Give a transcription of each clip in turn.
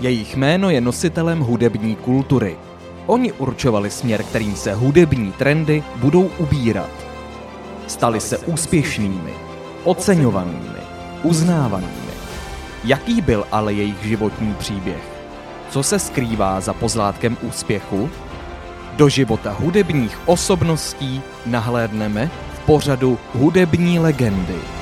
Jejich jméno je nositelem hudební kultury. Oni určovali směr, kterým se hudební trendy budou ubírat. Stali se úspěšnými, oceňovanými, uznávanými. Jaký byl ale jejich životní příběh? Co se skrývá za pozlátkem úspěchu? Do života hudebních osobností nahlédneme v pořadu Hudební legendy.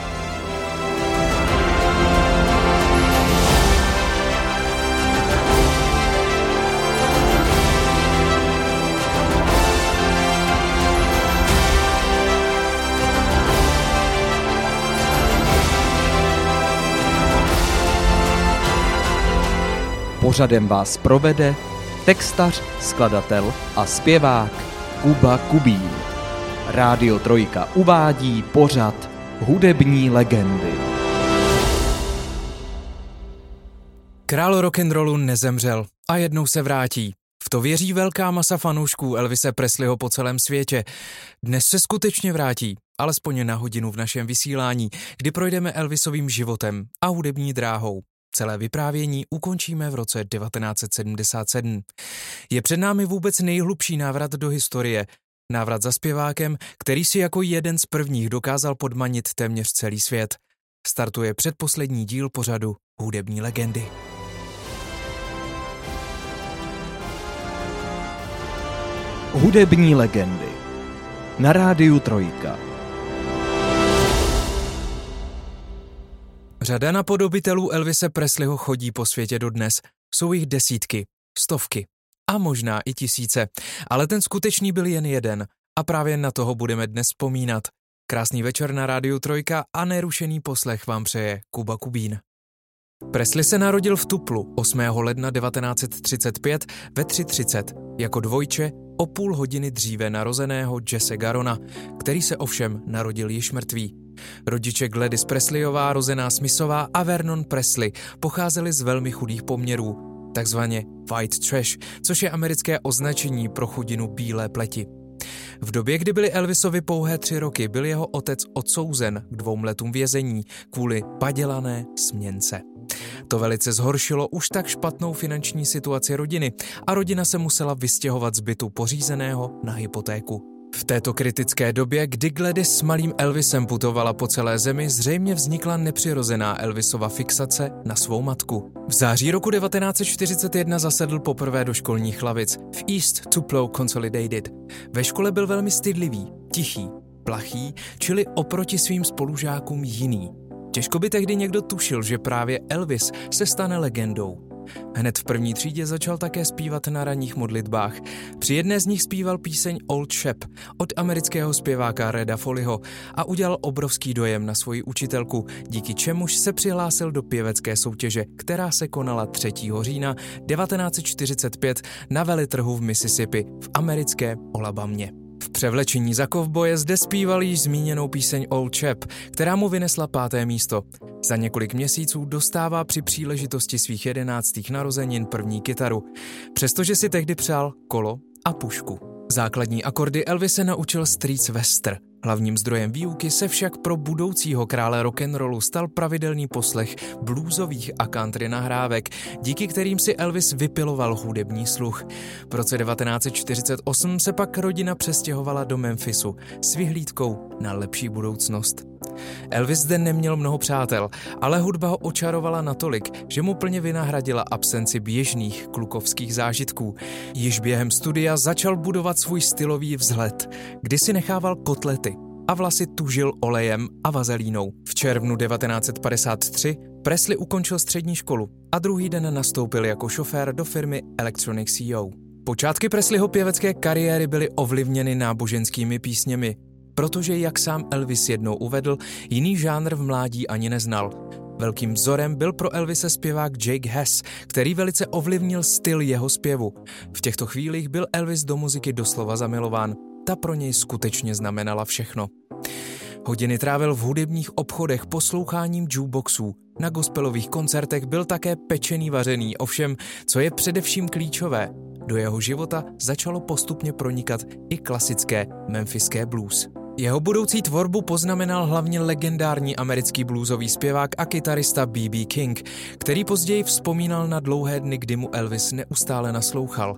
Pořadem vás provede textař, skladatel a zpěvák Kuba Kubín. Rádio Trojka uvádí pořad Hudební legendy. Král rock'n'rollu nezemřel a jednou se vrátí. V to věří velká masa fanoušků Elvise Presleyho po celém světě. Dnes se skutečně vrátí, alespoň na hodinu v našem vysílání, kdy projdeme Elvisovým životem a hudební dráhou. Celé vyprávění ukončíme v roce 1977. Je před námi vůbec nejhlubší návrat do historie, návrat za zpěvákem, který si jako jeden z prvních dokázal podmanit téměř celý svět. Startuje předposlední díl pořadu Hudební legendy. Hudební legendy na rádiu Trojka. Řada napodobitelů Elvise Presleyho chodí po světě dodnes. Jsou jich desítky, stovky a možná i tisíce. Ale ten skutečný byl jen jeden a právě na toho budeme dnes vzpomínat. Krásný večer na Rádiu Trojka a nerušený poslech vám přeje Kuba Kubín. Presley se narodil v Tuplu 8. ledna 1935 ve 3.30 jako dvojče o půl hodiny dříve narozeného Jesse Garona, který se ovšem narodil již mrtvý. Rodiče Gladys Presleyová, rozená Smithová a Vernon Presley pocházeli z velmi chudých poměrů, takzvaně white trash, což je americké označení pro chudinu bílé pleti. V době, kdy byly Elvisovi pouhé tři roky, byl jeho otec odsouzen k dvou letům vězení kvůli padělané směnce. To velice zhoršilo už tak špatnou finanční situaci rodiny a rodina se musela vystěhovat z bytu pořízeného na hypotéku. V této kritické době, kdy Gladys s malým Elvisem putovala po celé zemi, zřejmě vznikla nepřirozená Elvisova fixace na svou matku. V září roku 1941 zasedl poprvé do školních lavic v East Tupelo Consolidated. Ve škole byl velmi stydlivý, tichý, plachý, čili oproti svým spolužákům jiný. Těžko by tehdy někdo tušil, že právě Elvis se stane legendou. Hned v první třídě začal také zpívat na ranních modlitbách. Při jedné z nich zpíval píseň Old Shep od amerického zpěváka Reda Foleyho a udělal obrovský dojem na svoji učitelku, díky čemuž se přihlásil do pěvecké soutěže, která se konala 3. října 1945 na velitrhu v Mississippi v americké Olabamě. V převlečení za kovboje zde zpíval již zmíněnou píseň Old Chap, která mu vynesla páté místo. Za několik měsíců dostává při příležitosti svých jedenáctých narozenin první kytaru, přestože si tehdy přál kolo a pušku. Základní akordy Elvis se naučil strýc Wester – Hlavním zdrojem výuky se však pro budoucího krále rock'n'rollu stal pravidelný poslech bluesových a country nahrávek, díky kterým si Elvis vypiloval hudební sluch. V roce 1948 se pak rodina přestěhovala do Memphisu s vyhlídkou na lepší budoucnost. Elvis zde neměl mnoho přátel, ale hudba ho očarovala natolik, že mu plně vynahradila absenci běžných klukovských zážitků. Již během studia začal budovat svůj stylový vzhled, kdy si nechával kotlety a vlasy tužil olejem a vazelínou. V červnu 1953 Presley ukončil střední školu a druhý den nastoupil jako šofér do firmy Electronic CEO. Počátky Presleyho pěvecké kariéry byly ovlivněny náboženskými písněmi, protože, jak sám Elvis jednou uvedl, jiný žánr v mládí ani neznal. Velkým vzorem byl pro Elvise zpěvák Jake Hess, který velice ovlivnil styl jeho zpěvu. V těchto chvílích byl Elvis do muziky doslova zamilován. Ta pro něj skutečně znamenala všechno. Hodiny trávil v hudebních obchodech posloucháním jukeboxů. Na gospelových koncertech byl také pečený vařený, ovšem, co je především klíčové, do jeho života začalo postupně pronikat i klasické memphiské blues. Jeho budoucí tvorbu poznamenal hlavně legendární americký bluesový zpěvák a kytarista B.B. King, který později vzpomínal na dlouhé dny, kdy mu Elvis neustále naslouchal.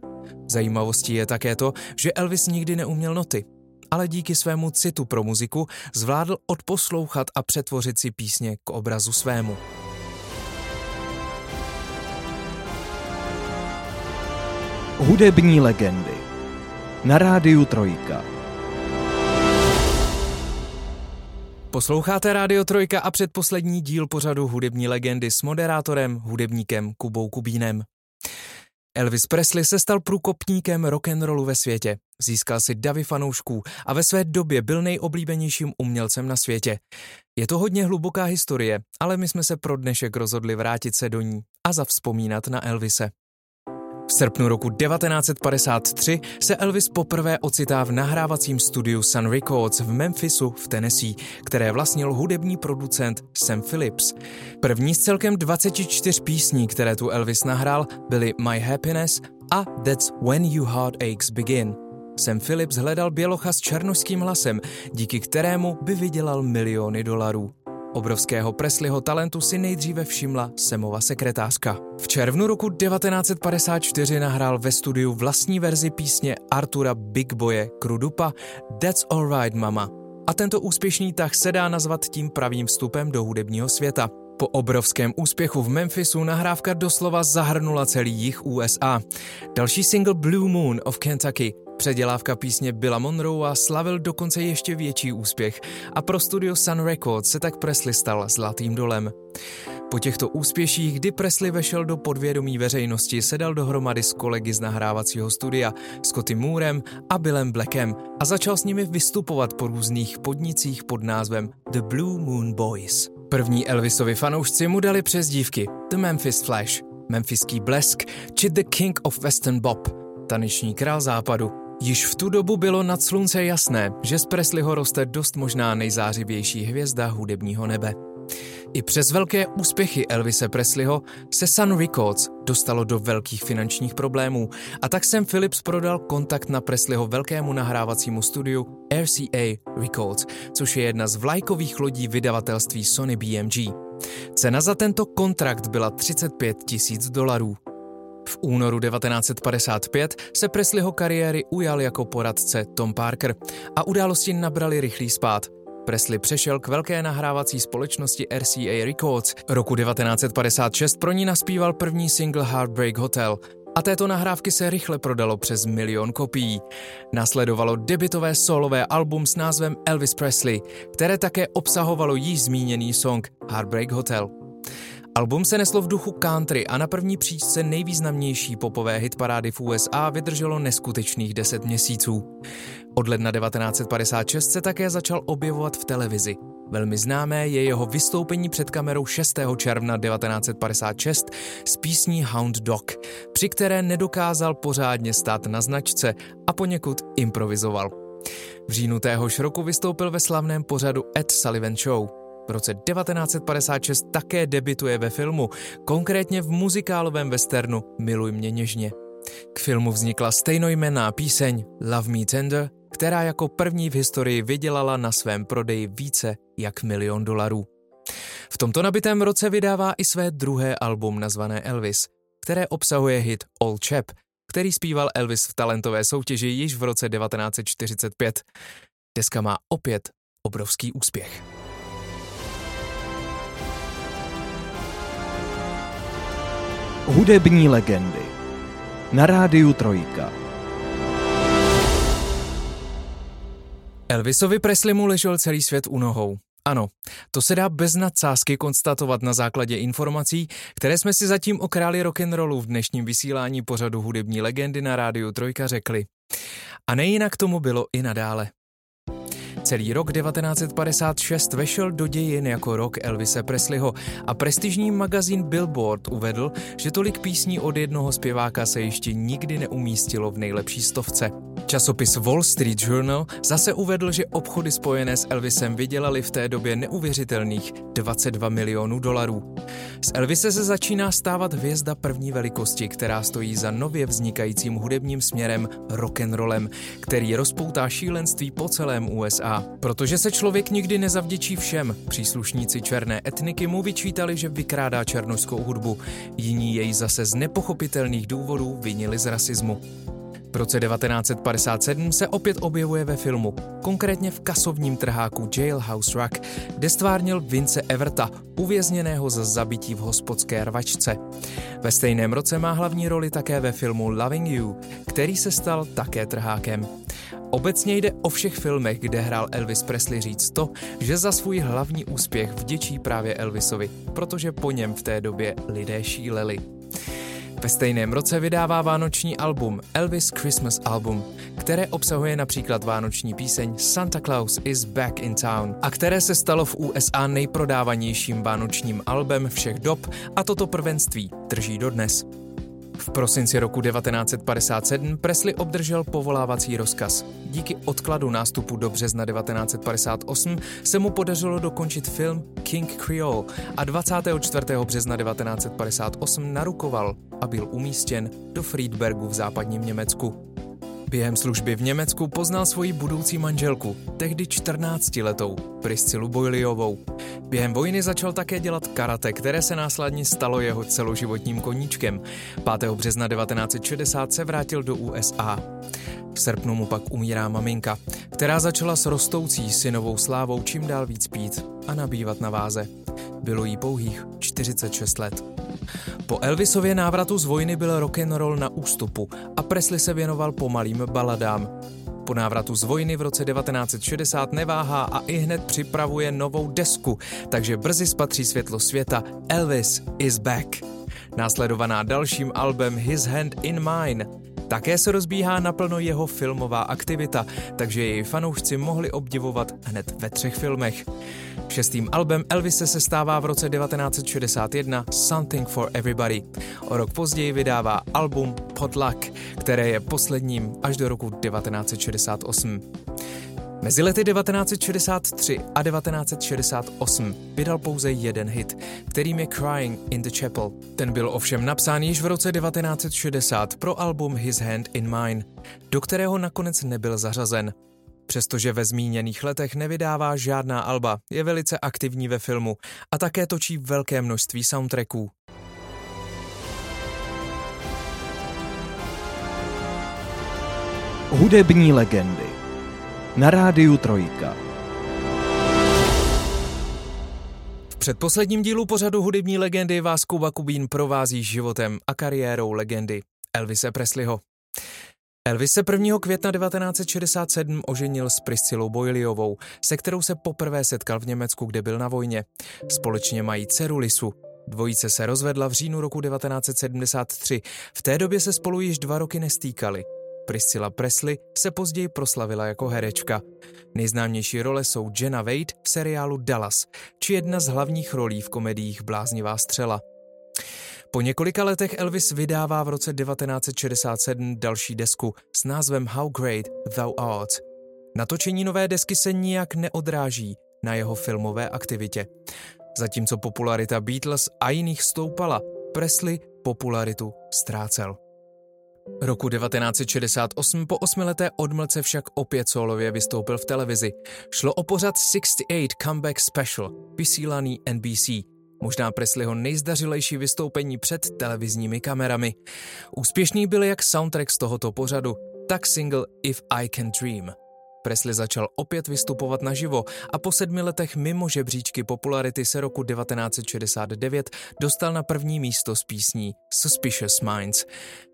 Zajímavostí je také to, že Elvis nikdy neuměl noty, ale díky svému citu pro muziku zvládl odposlouchat a přetvořit si písně k obrazu svému. Hudební legendy na rádiu Trojka. Posloucháte Rádio Trojka a předposlední díl pořadu Hudební legendy s moderátorem, hudebníkem Kubou Kubínem. Elvis Presley se stal průkopníkem rock'n'rollu ve světě. Získal si davy fanoušků a ve své době byl nejoblíbenějším umělcem na světě. Je to hodně hluboká historie, ale my jsme se pro dnešek rozhodli vrátit se do ní a zavzpomínat na Elvise. V srpnu roku 1953 se Elvis poprvé ocitá v nahrávacím studiu Sun Records v Memphisu v Tennessee, které vlastnil hudební producent Sam Phillips. První z celkem 24 písní, které tu Elvis nahrál, byly My Happiness a That's When You Heart Aches Begin. Sam Phillips hledal bělocha s černožským hlasem, díky kterému by vydělal miliony dolarů. Obrovského Presleyho talentu si nejdříve všimla Semova sekretářka. V červnu roku 1954 nahrál ve studiu vlastní verzi písně Artura Big Boye Krudupa That's Alright Mama. A tento úspěšný tah se dá nazvat tím pravým vstupem do hudebního světa. Po obrovském úspěchu v Memphisu nahrávka doslova zahrnula celý jich USA. Další single Blue Moon of Kentucky Předělávka písně Billa Monroe a slavil dokonce ještě větší úspěch a pro studio Sun Records se tak Presley stal zlatým dolem. Po těchto úspěších, kdy Presley vešel do podvědomí veřejnosti, sedal dohromady s kolegy z nahrávacího studia, Scotty Moorem a Billem Blackem a začal s nimi vystupovat po různých podnicích pod názvem The Blue Moon Boys. První Elvisovi fanoušci mu dali přezdívky The Memphis Flash, Memphiský blesk či The King of Western Bob, taneční král západu Již v tu dobu bylo nad slunce jasné, že z Presleyho roste dost možná nejzářivější hvězda hudebního nebe. I přes velké úspěchy Elvise Presleyho se Sun Records dostalo do velkých finančních problémů a tak jsem Philips prodal kontakt na Presleyho velkému nahrávacímu studiu RCA Records, což je jedna z vlajkových lodí vydavatelství Sony BMG. Cena za tento kontrakt byla 35 tisíc dolarů. V únoru 1955 se Presleyho kariéry ujal jako poradce Tom Parker a události nabrali rychlý spát. Presley přešel k velké nahrávací společnosti RCA Records. Roku 1956 pro ní naspíval první single Heartbreak Hotel a této nahrávky se rychle prodalo přes milion kopií. Následovalo debitové solové album s názvem Elvis Presley, které také obsahovalo již zmíněný song Heartbreak Hotel. Album se neslo v duchu country a na první příčce nejvýznamnější popové hitparády v USA vydrželo neskutečných 10 měsíců. Od ledna 1956 se také začal objevovat v televizi. Velmi známé je jeho vystoupení před kamerou 6. června 1956 s písní Hound Dog, při které nedokázal pořádně stát na značce a poněkud improvizoval. V říjnu téhož roku vystoupil ve slavném pořadu Ed Sullivan Show. V roce 1956 také debituje ve filmu, konkrétně v muzikálovém westernu Miluj mě něžně. K filmu vznikla stejnojmenná píseň Love Me Tender, která jako první v historii vydělala na svém prodeji více jak milion dolarů. V tomto nabitém roce vydává i své druhé album nazvané Elvis, které obsahuje hit All Chap, který zpíval Elvis v talentové soutěži již v roce 1945. Deska má opět obrovský úspěch. Hudební legendy na rádiu Trojka. Elvisovi Presleymu ležel celý svět u nohou. Ano, to se dá bez nadsázky konstatovat na základě informací, které jsme si zatím o králi rock'n'rollu v dnešním vysílání pořadu hudební legendy na rádiu Trojka řekli. A nejinak tomu bylo i nadále. Celý rok 1956 vešel do dějin jako rok Elvise Presleyho a prestižní magazín Billboard uvedl, že tolik písní od jednoho zpěváka se ještě nikdy neumístilo v nejlepší stovce. Časopis Wall Street Journal zase uvedl, že obchody spojené s Elvisem vydělali v té době neuvěřitelných 22 milionů dolarů. Z Elvise se začíná stávat hvězda první velikosti, která stojí za nově vznikajícím hudebním směrem rock'n'rollem, který rozpoutá šílenství po celém USA. Protože se člověk nikdy nezavděčí všem, příslušníci černé etniky mu vyčítali, že vykrádá černožskou hudbu. Jiní jej zase z nepochopitelných důvodů vinili z rasismu. V roce 1957 se opět objevuje ve filmu, konkrétně v kasovním trháku Jailhouse Rock, kde stvárnil Vince Everta, uvězněného za zabití v hospodské rvačce. Ve stejném roce má hlavní roli také ve filmu Loving You, který se stal také trhákem. Obecně jde o všech filmech, kde hrál Elvis Presley říct to, že za svůj hlavní úspěch vděčí právě Elvisovi, protože po něm v té době lidé šíleli. Ve stejném roce vydává vánoční album Elvis Christmas Album, které obsahuje například vánoční píseň Santa Claus is Back in Town a které se stalo v USA nejprodávanějším vánočním albem všech dob a toto prvenství drží dodnes. V prosinci roku 1957 Presley obdržel povolávací rozkaz. Díky odkladu nástupu do března 1958 se mu podařilo dokončit film King Creole a 24. března 1958 narukoval a byl umístěn do Friedbergu v západním Německu. Během služby v Německu poznal svoji budoucí manželku, tehdy 14-letou, Priscilu Boiliovou. Během vojny začal také dělat karate, které se následně stalo jeho celoživotním koníčkem. 5. března 1960 se vrátil do USA. V srpnu mu pak umírá maminka, která začala s rostoucí synovou slávou čím dál víc pít a nabývat na váze. Bylo jí pouhých 46 let. Po Elvisově návratu z vojny byl rock and roll na ústupu a Presley se věnoval pomalým baladám. Po návratu z vojny v roce 1960 neváhá a i hned připravuje novou desku, takže brzy spatří světlo světa Elvis is back. Následovaná dalším albem His Hand in Mine. Také se rozbíhá naplno jeho filmová aktivita, takže jej fanoušci mohli obdivovat hned ve třech filmech. Šestým albem Elvise se stává v roce 1961 Something for Everybody. O rok později vydává album Potluck, které je posledním až do roku 1968. Mezi lety 1963 a 1968 vydal pouze jeden hit, kterým je Crying in the Chapel. Ten byl ovšem napsán již v roce 1960 pro album His Hand in Mine, do kterého nakonec nebyl zařazen. Přestože ve zmíněných letech nevydává žádná alba, je velice aktivní ve filmu a také točí velké množství soundtracků. Hudební legendy na rádiu Trojka. V předposledním dílu pořadu Hudební legendy vás Kuba Kubín provází životem a kariérou legendy Elvise Presleyho. Elvis se 1. května 1967 oženil s Priscilou Boiliovou, se kterou se poprvé setkal v Německu, kde byl na vojně. Společně mají dceru Lisu. Dvojice se rozvedla v říjnu roku 1973. V té době se spolu již dva roky nestýkali. Priscilla Presley se později proslavila jako herečka. Nejznámější role jsou Jenna Wade v seriálu Dallas, či jedna z hlavních rolí v komediích Bláznivá střela. Po několika letech Elvis vydává v roce 1967 další desku s názvem How Great Thou Art. Natočení nové desky se nijak neodráží na jeho filmové aktivitě. Zatímco popularita Beatles a jiných stoupala, Presley popularitu ztrácel. Roku 1968 po osmileté odmlce však opět solově vystoupil v televizi. Šlo o pořad 68 Comeback Special, vysílaný NBC. Možná Presleyho nejzdařilejší vystoupení před televizními kamerami. Úspěšný byl jak soundtrack z tohoto pořadu, tak single If I Can Dream. Presley začal opět vystupovat naživo a po sedmi letech mimo žebříčky popularity se roku 1969 dostal na první místo s písní Suspicious Minds.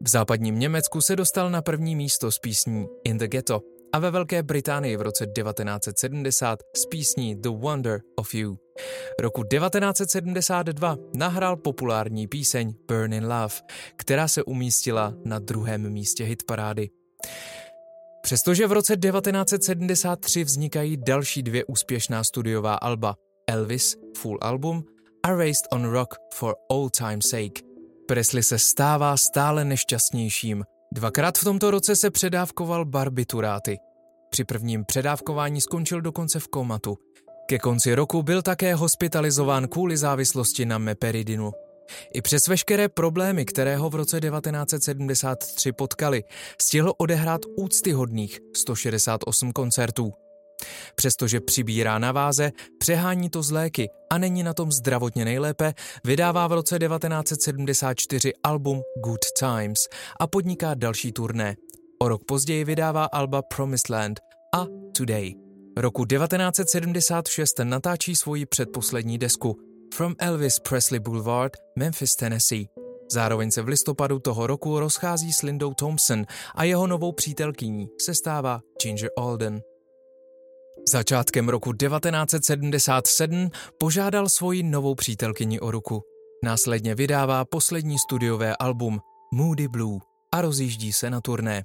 V západním Německu se dostal na první místo s písní In the Ghetto a ve Velké Británii v roce 1970 s písní The Wonder of You. Roku 1972 nahrál populární píseň Burn in Love, která se umístila na druhém místě hitparády. Přestože v roce 1973 vznikají další dvě úspěšná studiová alba Elvis, Full Album a Raised on Rock for All Time Sake, Presley se stává stále nešťastnějším. Dvakrát v tomto roce se předávkoval barbituráty. Při prvním předávkování skončil dokonce v komatu. Ke konci roku byl také hospitalizován kvůli závislosti na meperidinu. I přes veškeré problémy, které ho v roce 1973 potkali, stihl odehrát úctyhodných 168 koncertů. Přestože přibírá na váze, přehání to z léky a není na tom zdravotně nejlépe, vydává v roce 1974 album Good Times a podniká další turné. O rok později vydává alba Promised Land a Today. Roku 1976 natáčí svoji předposlední desku From Elvis Presley Boulevard, Memphis, Tennessee. Zároveň se v listopadu toho roku rozchází s Lindou Thompson a jeho novou přítelkyní se stává Ginger Alden. Začátkem roku 1977 požádal svoji novou přítelkyni o ruku. Následně vydává poslední studiové album Moody Blue a rozjíždí se na turné.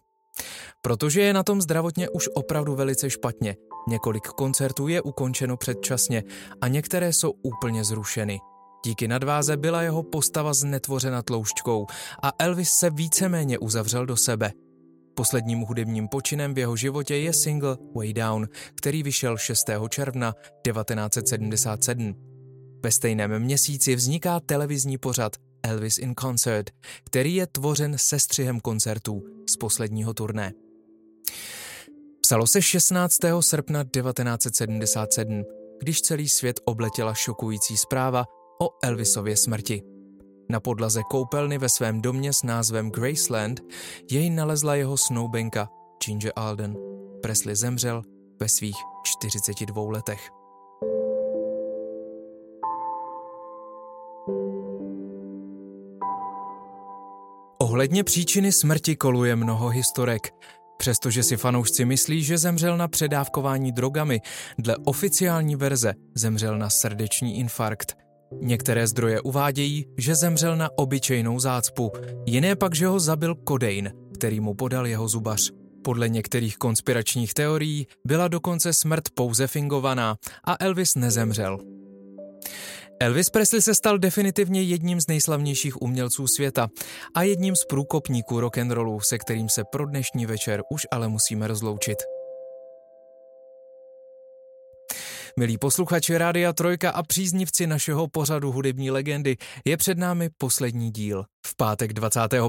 Protože je na tom zdravotně už opravdu velice špatně, několik koncertů je ukončeno předčasně a některé jsou úplně zrušeny. Díky nadváze byla jeho postava znetvořena tloušťkou a Elvis se víceméně uzavřel do sebe. Posledním hudebním počinem v jeho životě je single Way Down, který vyšel 6. června 1977. Ve stejném měsíci vzniká televizní pořad Elvis in Concert, který je tvořen se střihem koncertů z posledního turné. Psalo se 16. srpna 1977, když celý svět obletěla šokující zpráva o Elvisově smrti. Na podlaze koupelny ve svém domě s názvem Graceland jej nalezla jeho snoubenka Ginger Alden. Presley zemřel ve svých 42 letech. Ohledně příčiny smrti koluje mnoho historek. Přestože si fanoušci myslí, že zemřel na předávkování drogami, dle oficiální verze zemřel na srdeční infarkt. Některé zdroje uvádějí, že zemřel na obyčejnou zácpu, jiné pak, že ho zabil kodein, který mu podal jeho zubař. Podle některých konspiračních teorií byla dokonce smrt pouze fingovaná a Elvis nezemřel. Elvis Presley se stal definitivně jedním z nejslavnějších umělců světa a jedním z průkopníků rock'n'rollu, se kterým se pro dnešní večer už ale musíme rozloučit. Milí posluchači Rádia Trojka a příznivci našeho pořadu hudební legendy, je před námi poslední díl. V pátek 25.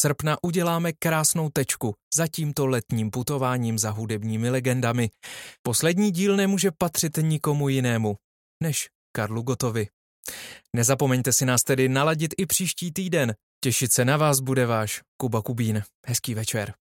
srpna uděláme krásnou tečku za tímto letním putováním za hudebními legendami. Poslední díl nemůže patřit nikomu jinému než Karlu Gotovi. Nezapomeňte si nás tedy naladit i příští týden. Těšit se na vás bude váš Kuba Kubín. Hezký večer.